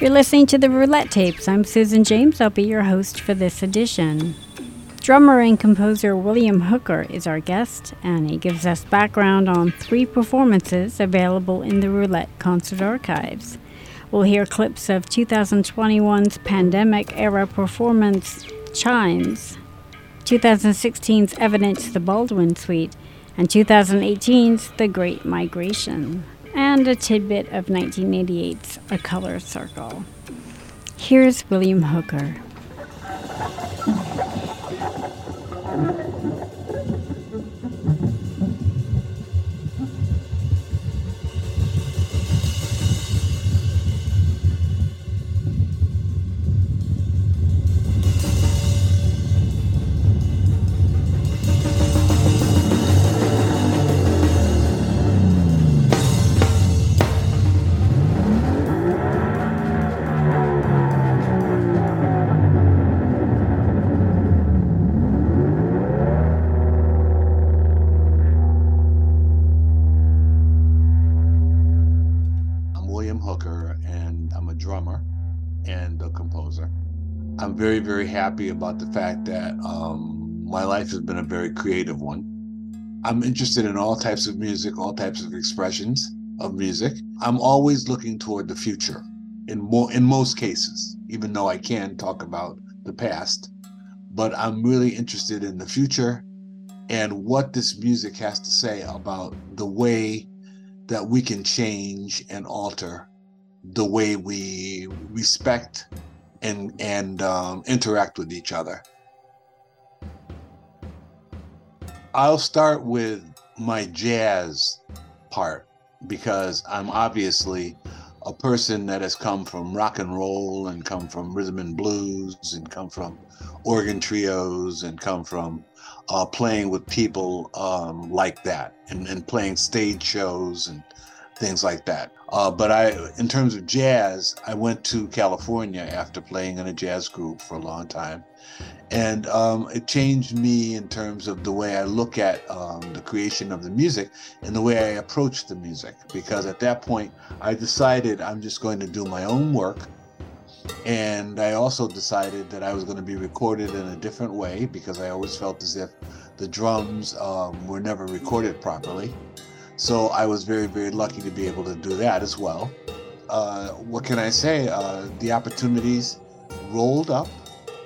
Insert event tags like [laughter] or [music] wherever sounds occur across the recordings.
You're listening to the Roulette Tapes. I'm Susan James. I'll be your host for this edition. Drummer and composer William Hooker is our guest, and he gives us background on three performances available in the Roulette Concert Archives. We'll hear clips of 2021's pandemic era performance Chimes, 2016's Evidence the Baldwin Suite, and 2018's The Great Migration and a tidbit of 1988's A Color Circle. Here's William Hooker. Very, happy about the fact that um, my life has been a very creative one. I'm interested in all types of music, all types of expressions of music. I'm always looking toward the future in more in most cases, even though I can talk about the past. But I'm really interested in the future and what this music has to say about the way that we can change and alter the way we respect and and um, interact with each other. I'll start with my jazz part because I'm obviously a person that has come from rock and roll and come from rhythm and blues and come from organ trios and come from uh, playing with people um, like that and, and playing stage shows and things like that. Uh, but I, in terms of jazz, I went to California after playing in a jazz group for a long time, and um, it changed me in terms of the way I look at um, the creation of the music and the way I approach the music. Because at that point, I decided I'm just going to do my own work. And I also decided that I was going to be recorded in a different way because I always felt as if the drums um, were never recorded properly. So I was very, very lucky to be able to do that as well. Uh, what can I say? Uh, the opportunities rolled up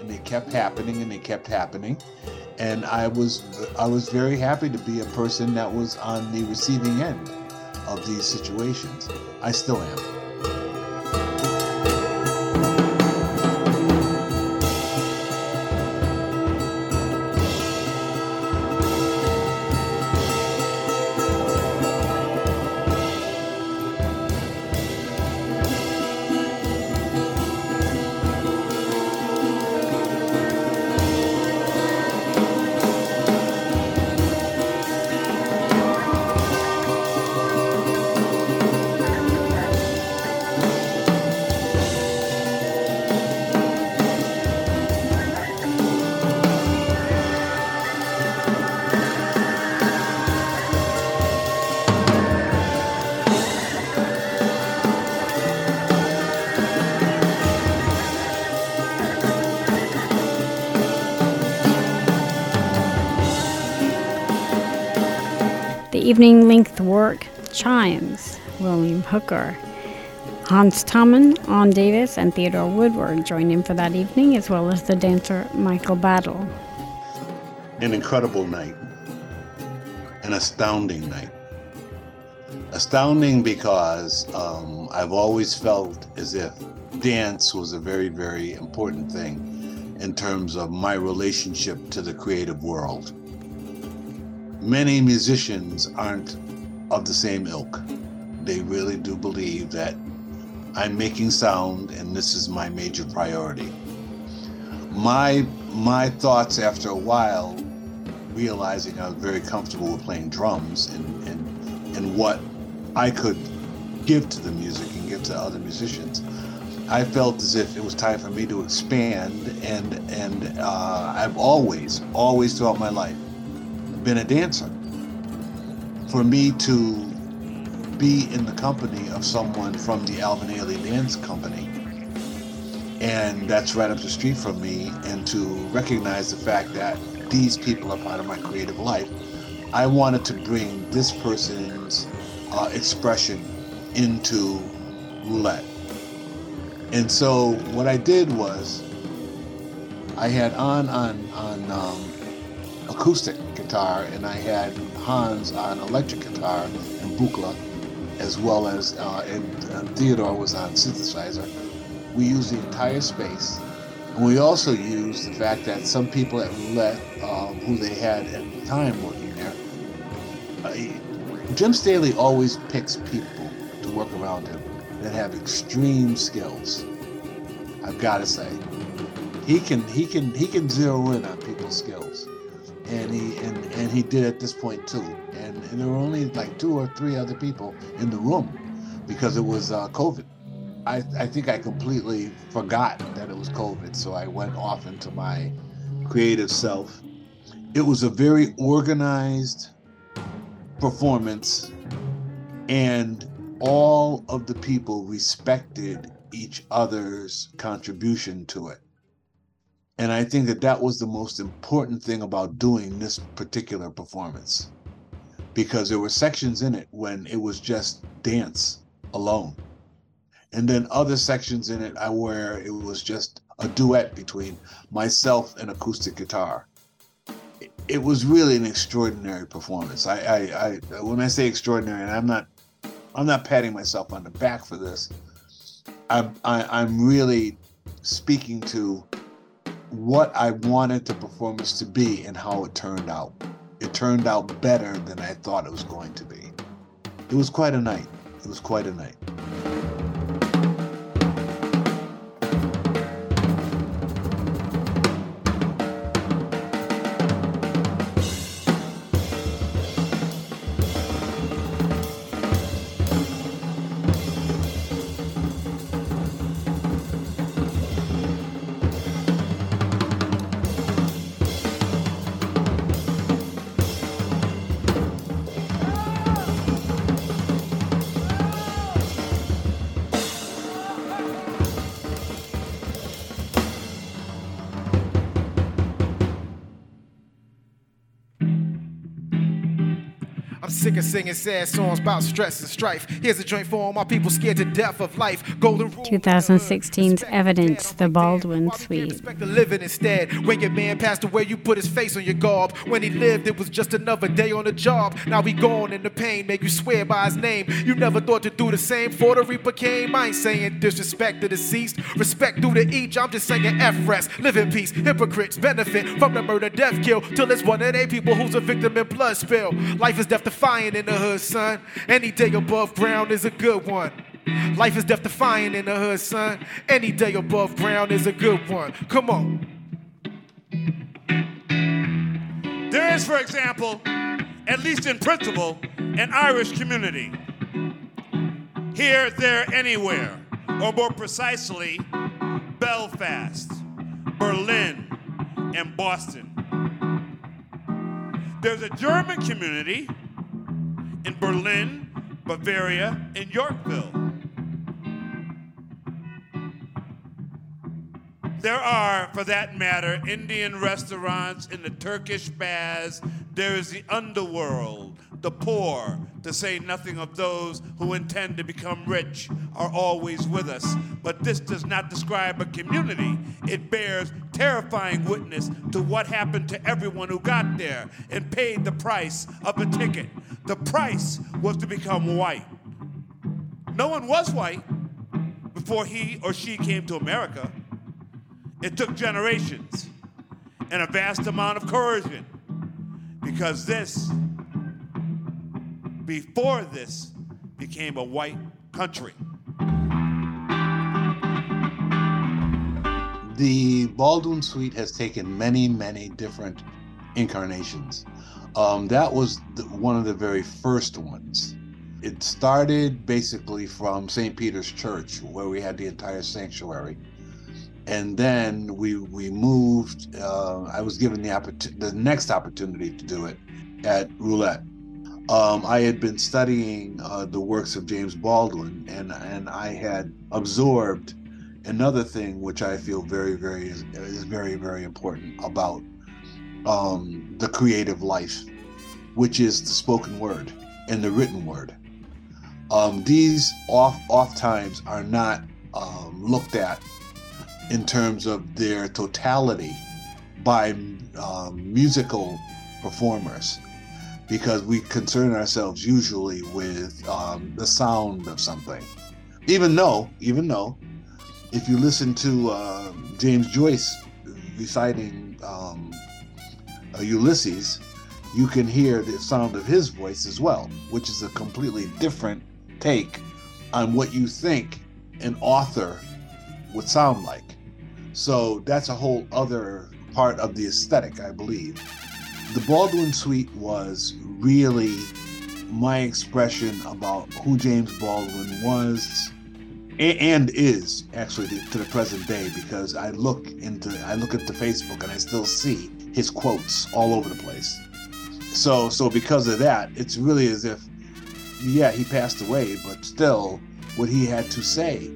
and they kept happening and they kept happening. And I was I was very happy to be a person that was on the receiving end of these situations. I still am. Evening length work Chimes, William Hooker. Hans Tammen, An Davis, and Theodore Woodward joined him for that evening, as well as the dancer Michael Battle. An incredible night, an astounding night. Astounding because um, I've always felt as if dance was a very, very important thing in terms of my relationship to the creative world many musicians aren't of the same ilk. They really do believe that I'm making sound and this is my major priority. My my thoughts after a while, realizing I was very comfortable with playing drums and, and, and what I could give to the music and give to other musicians, I felt as if it was time for me to expand, and and uh, I've always, always throughout my life, been a dancer. For me to be in the company of someone from the Alvin Ailey Dance Company, and that's right up the street from me, and to recognize the fact that these people are part of my creative life, I wanted to bring this person's uh, expression into roulette. And so what I did was I had on on on um, acoustic guitar and I had Hans on electric guitar and Buchla, as well as uh, and, and Theodore was on synthesizer. We used the entire space. And we also used the fact that some people at Roulette, um, who they had at the time working there, uh, Jim Staley always picks people to work around him that have extreme skills. I've got to say, he can he can he can zero in on people's skills, and he and he did at this point too. And, and there were only like two or three other people in the room because it was uh, COVID. I, I think I completely forgot that it was COVID, so I went off into my creative self. It was a very organized performance, and all of the people respected each other's contribution to it. And I think that that was the most important thing about doing this particular performance because there were sections in it when it was just dance alone. And then other sections in it where it was just a duet between myself and acoustic guitar. It was really an extraordinary performance. I, I, I when I say extraordinary, and I'm not I'm not patting myself on the back for this. I'm, I, am i am really speaking to what I wanted the performance to be and how it turned out. It turned out better than I thought it was going to be. It was quite a night. It was quite a night. 2016 singing sad songs about stress and strife. Here's a joint for all my people scared to death of life. Golden 2016's Evidence, the Baldwin Suite. Expect to live it instead. When your man passed away, you put his face on your garb. When he lived, it was just another day on the job. Now he gone and the pain make you swear by his name. You never thought to do the same for the Reaper came. I ain't saying disrespect to deceased. Respect due to each, I'm just saying F rest. Live in peace. Hypocrites benefit from the murder, death, kill. Till it's one of they people who's a victim in blood spill. Life is death defying in the hood, son. Any day above ground is a good one. Life is death defying in the hood, son. Any day above ground is a good one. Come on. There is, for example, at least in principle, an Irish community. Here, there, anywhere, or more precisely, Belfast, Berlin, and Boston. There's a German community in Berlin, Bavaria, and Yorkville. There are, for that matter, Indian restaurants in the Turkish baths. There is the underworld, the poor, to say nothing of those who intend to become rich, are always with us. But this does not describe a community. It bears terrifying witness to what happened to everyone who got there and paid the price of a ticket. The price was to become white. No one was white before he or she came to America. It took generations and a vast amount of coercion because this before this became a white country. The Baldwin Suite has taken many, many different incarnations. Um, that was the, one of the very first ones. It started basically from St. Peter's Church, where we had the entire sanctuary, and then we we moved. Uh, I was given the the next opportunity to do it at Roulette. Um, I had been studying uh, the works of James Baldwin, and and I had absorbed another thing which I feel very, very is, is very, very important about um, the creative life, which is the spoken word and the written word. Um, these off off times are not um, looked at in terms of their totality by um, musical performers because we concern ourselves usually with um, the sound of something even though even though if you listen to uh, James Joyce reciting um, uh, Ulysses, you can hear the sound of his voice as well, which is a completely different take on what you think an author would sound like. So that's a whole other part of the aesthetic, I believe. The Baldwin Suite was really my expression about who James Baldwin was and is actually to the present day because I look into I look at the Facebook and I still see his quotes all over the place. So so because of that, it's really as if yeah, he passed away, but still what he had to say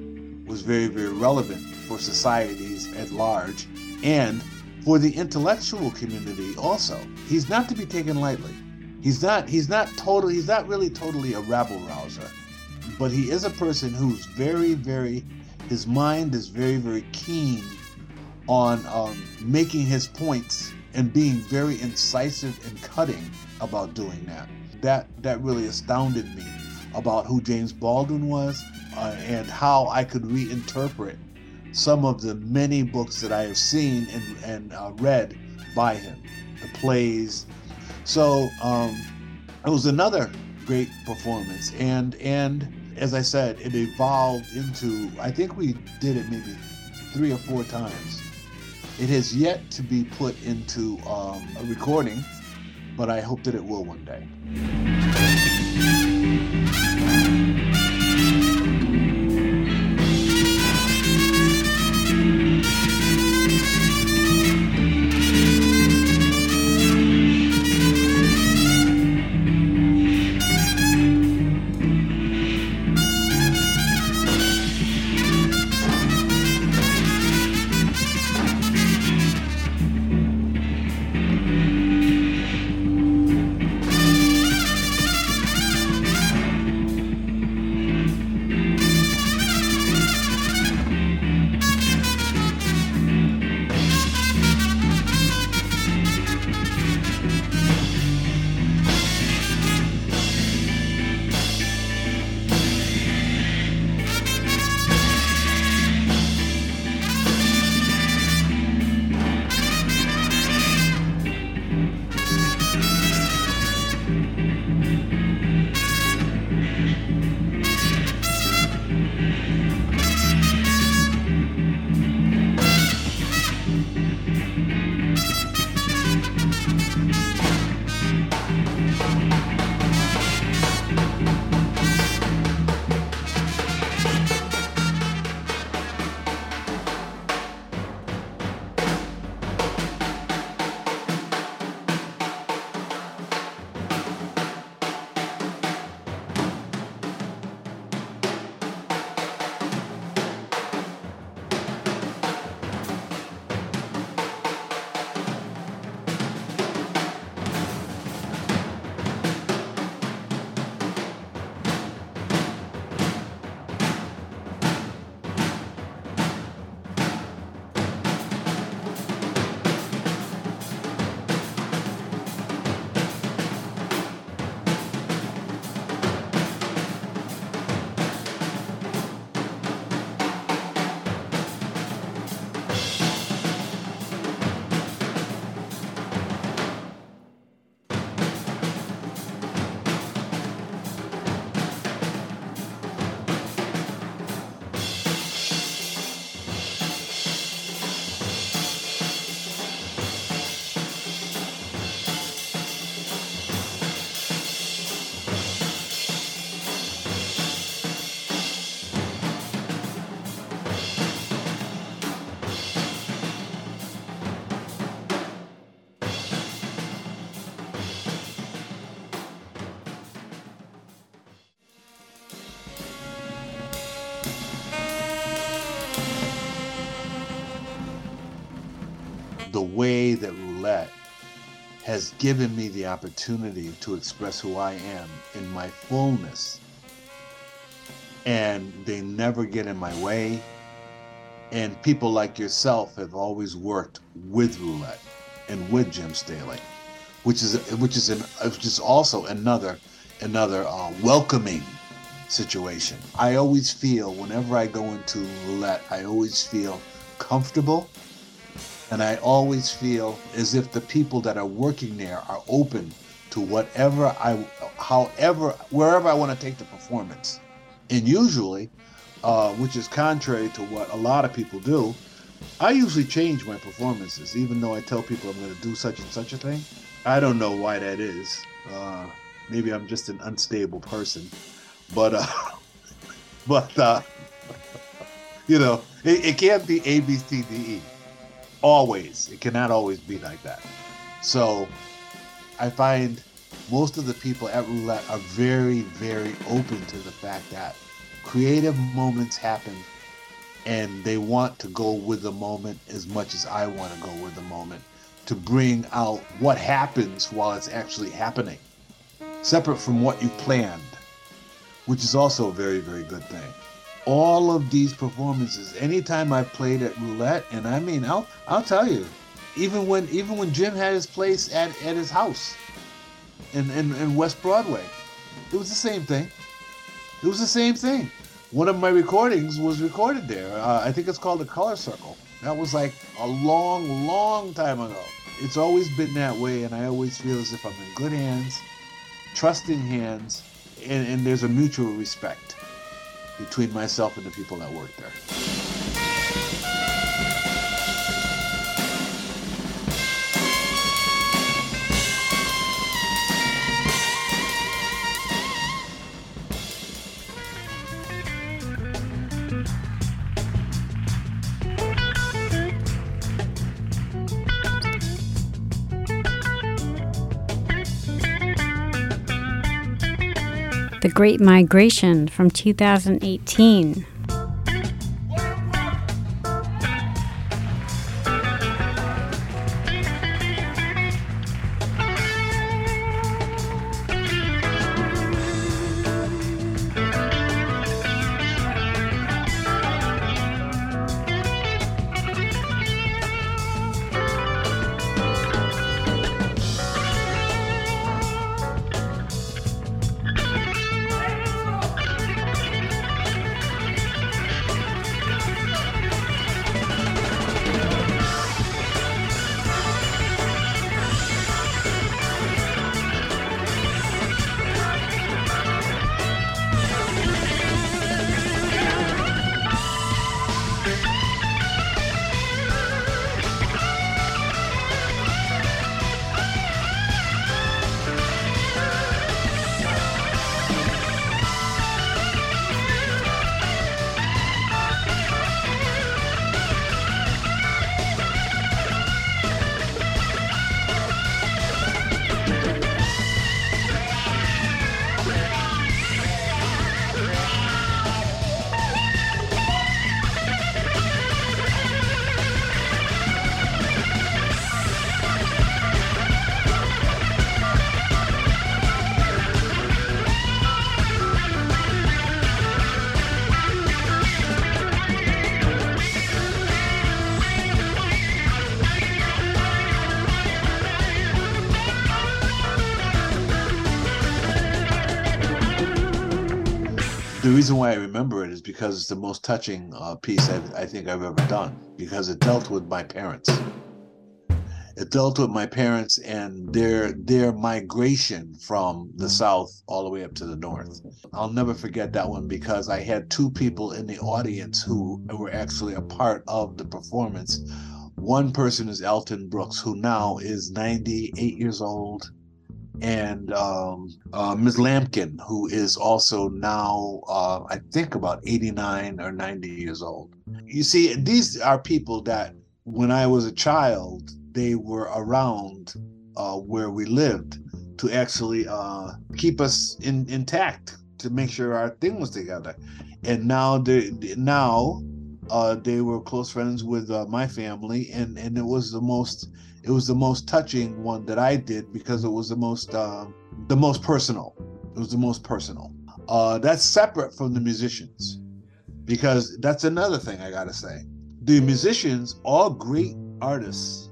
was very very relevant for societies at large and for the intellectual community also. He's not to be taken lightly. He's not he's not totally he's not really totally a rabble rouser but he is a person who's very, very, his mind is very, very keen on um, making his points and being very incisive and cutting about doing that. That that really astounded me about who James Baldwin was uh, and how I could reinterpret some of the many books that I have seen and, and uh, read by him, the plays. So um, it was another great performance, and and as I said, it evolved into, I think we did it maybe three or four times. It has yet to be put into um, a recording, but I hope that it will one day. Way that roulette has given me the opportunity to express who I am in my fullness. And they never get in my way. And people like yourself have always worked with roulette and with Jim Staley, which is which is an which is also another another uh, welcoming situation. I always feel whenever I go into roulette, I always feel comfortable and I always feel as if the people that are working there are open to whatever I, however, wherever I want to take the performance. And usually, uh, which is contrary to what a lot of people do, I usually change my performances, even though I tell people I'm going to do such and such a thing. I don't know why that is. Uh, maybe I'm just an unstable person, but uh, [laughs] but uh, [laughs] you know, it, it can't be A, B, C, D, E always. It cannot always be like that. So I find most of the people at roulette are very, very open to the fact that creative moments happen and they want to go with the moment as much as I want to go with the moment to bring out what happens while it's actually happening, separate from what you planned, which is also a very, very good thing all of these performances. Anytime I played at roulette, and I mean, I'll I'll tell you, even when even when Jim had his place at, at his house in, in, in West Broadway, it was the same thing. It was the same thing. One of my recordings was recorded there. Uh, I think it's called the Color Circle. That was like a long, long time ago. It's always been that way, and I always feel as if I'm in good hands, trusting hands, and, and there's a mutual respect between myself and the people that work there. Great Migration from 2018. Reason why I remember it is because it's the most touching uh, piece I've, I think I've ever done because it dealt with my parents. It dealt with my parents and their their migration from the south all the way up to the north. I'll never forget that one because I had two people in the audience who were actually a part of the performance. One person is Elton Brooks, who now is 98 years old and um, uh, Ms. Lampkin, who is also now, uh, I think, about 89 or 90 years old. You see, these are people that when I was a child, they were around uh, where we lived to actually uh, keep us in, intact, to make sure our thing was together. And now they now uh, they were close friends with uh, my family, and and it was the most it was the most touching one that I did because it was the most uh, the most personal. It was the most personal. Uh, that's separate from the musicians because that's another thing I gotta say. The musicians, all great artists,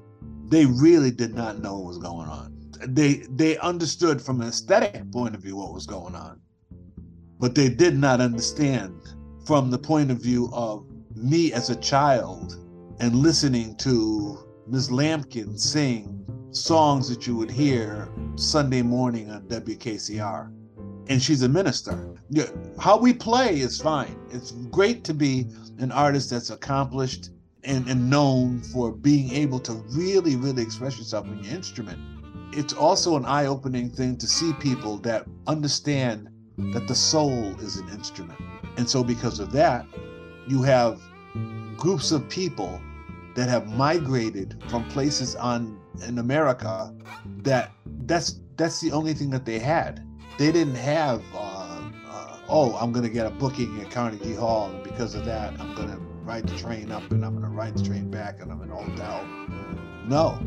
they really did not know what was going on. They they understood from an aesthetic point of view what was going on, but they did not understand from the point of view of me as a child and listening to Ms. Lampkin sing songs that you would hear Sunday morning on WKCR. And she's a minister. How we play is fine. It's great to be an artist that's accomplished and, and known for being able to really, really express yourself in your instrument. It's also an eye opening thing to see people that understand that the soul is an instrument. And so, because of that, you have groups of people that have migrated from places on in America that that's that's the only thing that they had. They didn't have uh, uh, oh I'm gonna get a booking at Carnegie Hall and because of that I'm gonna ride the train up and I'm gonna ride the train back and I'm in a hotel. No,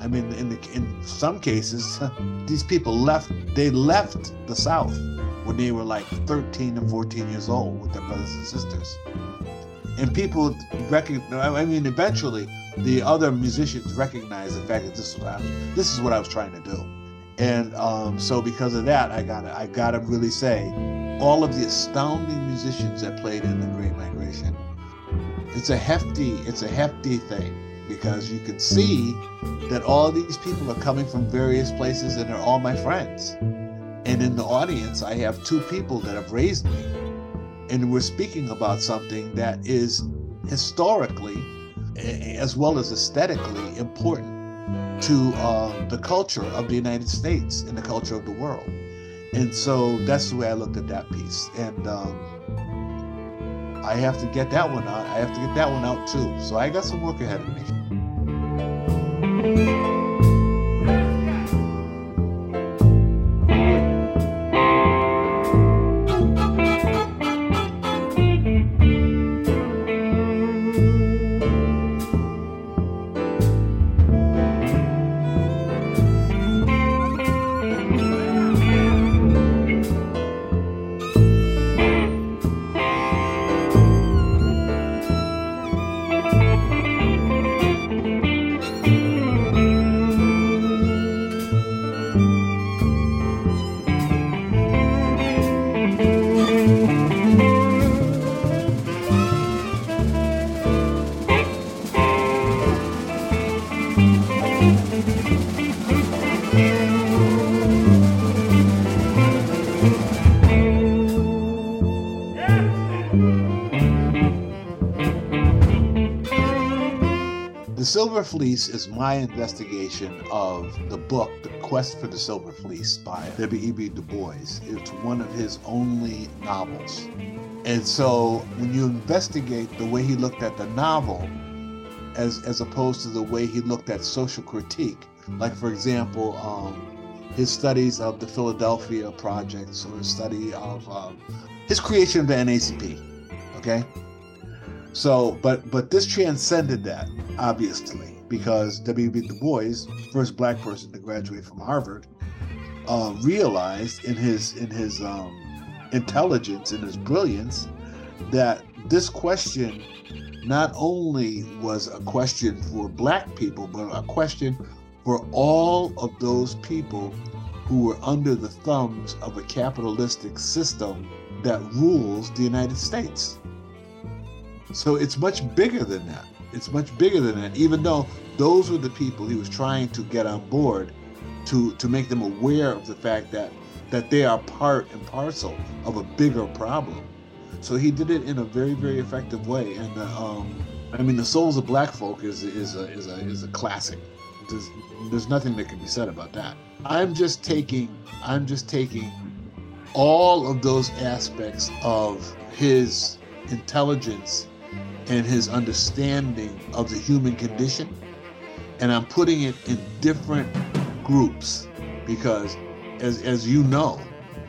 I mean in the in some cases [laughs] these people left they left the South when they were like 13 and 14 years old with their brothers and sisters and people recognize. I mean, eventually, the other musicians recognize the fact that this is what I, this is what I was trying to do, and um, so because of that, I got I gotta really say, all of the astounding musicians that played in the Great Migration, it's a hefty it's a hefty thing because you can see that all these people are coming from various places and they're all my friends. And in the audience, I have two people that have raised me and we're speaking about something that is historically as well as aesthetically important to uh, the culture of the United States and the culture of the world. And so that's the way I looked at that piece. And um, I have to get that one out. I have to get that one out too. So I got some work ahead of me. Silver Fleece is my investigation of the book, The Quest for the Silver Fleece by W.E.B. Du Bois. It's one of his only novels. And so when you investigate the way he looked at the novel, as, as opposed to the way he looked at social critique, like for example, um, his studies of the Philadelphia projects or his study of um, his creation of the NAACP, okay? So, but but this transcended that obviously because W.B. Du Bois, first black person to graduate from Harvard, uh, realized in his in his um, intelligence and his brilliance that this question not only was a question for black people, but a question for all of those people who were under the thumbs of a capitalistic system that rules the United States. So it's much bigger than that. It's much bigger than that. Even though those were the people he was trying to get on board to to make them aware of the fact that that they are part and parcel of a bigger problem. So he did it in a very very effective way. And uh, um, I mean, the souls of black folk is is a is a is a classic. There's, there's nothing that can be said about that. I'm just taking I'm just taking all of those aspects of his intelligence and his understanding of the human condition. And I'm putting it in different groups because, as, as you know,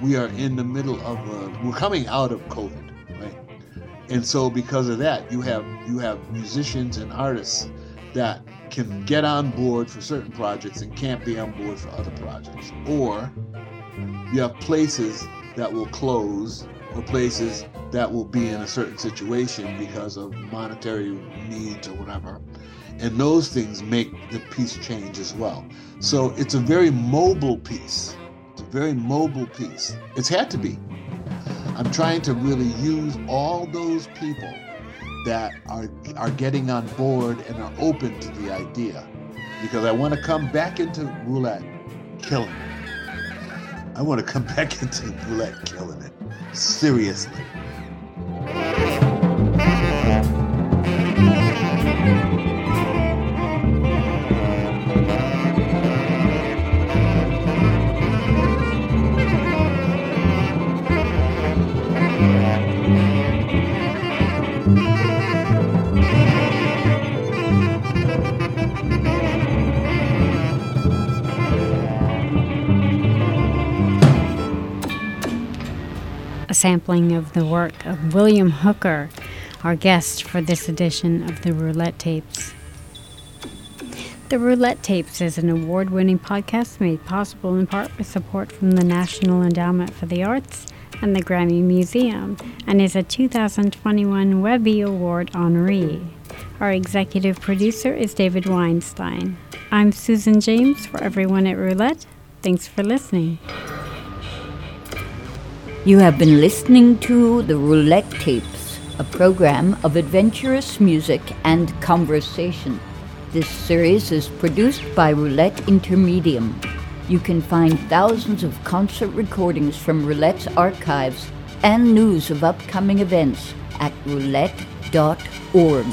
we are in the middle of, a, we're coming out of COVID, right? And so because of that, you have you have musicians and artists that can get on board for certain projects and can't be on board for other projects. Or you have places that will close or places that will be in a certain situation because of monetary needs or whatever. And those things make the piece change as well. So mm-hmm. it's a very mobile piece. It's a very mobile piece. It's had to be. I'm trying to really use all those people that are are getting on board and are open to the idea because I want to come back into roulette killing it. I want to come [laughs] back into roulette killing it. Seriously. Sampling of the work of William Hooker, our guest for this edition of the Roulette Tapes. The Roulette Tapes is an award winning podcast made possible in part with support from the National Endowment for the Arts and the Grammy Museum and is a 2021 Webby Award honoree. Our executive producer is David Weinstein. I'm Susan James for everyone at Roulette. Thanks for listening. You have been listening to the Roulette Tapes, a program of adventurous music and conversation. This series is produced by Roulette Intermedium. You can find thousands of concert recordings from Roulette's archives and news of upcoming events at roulette.org.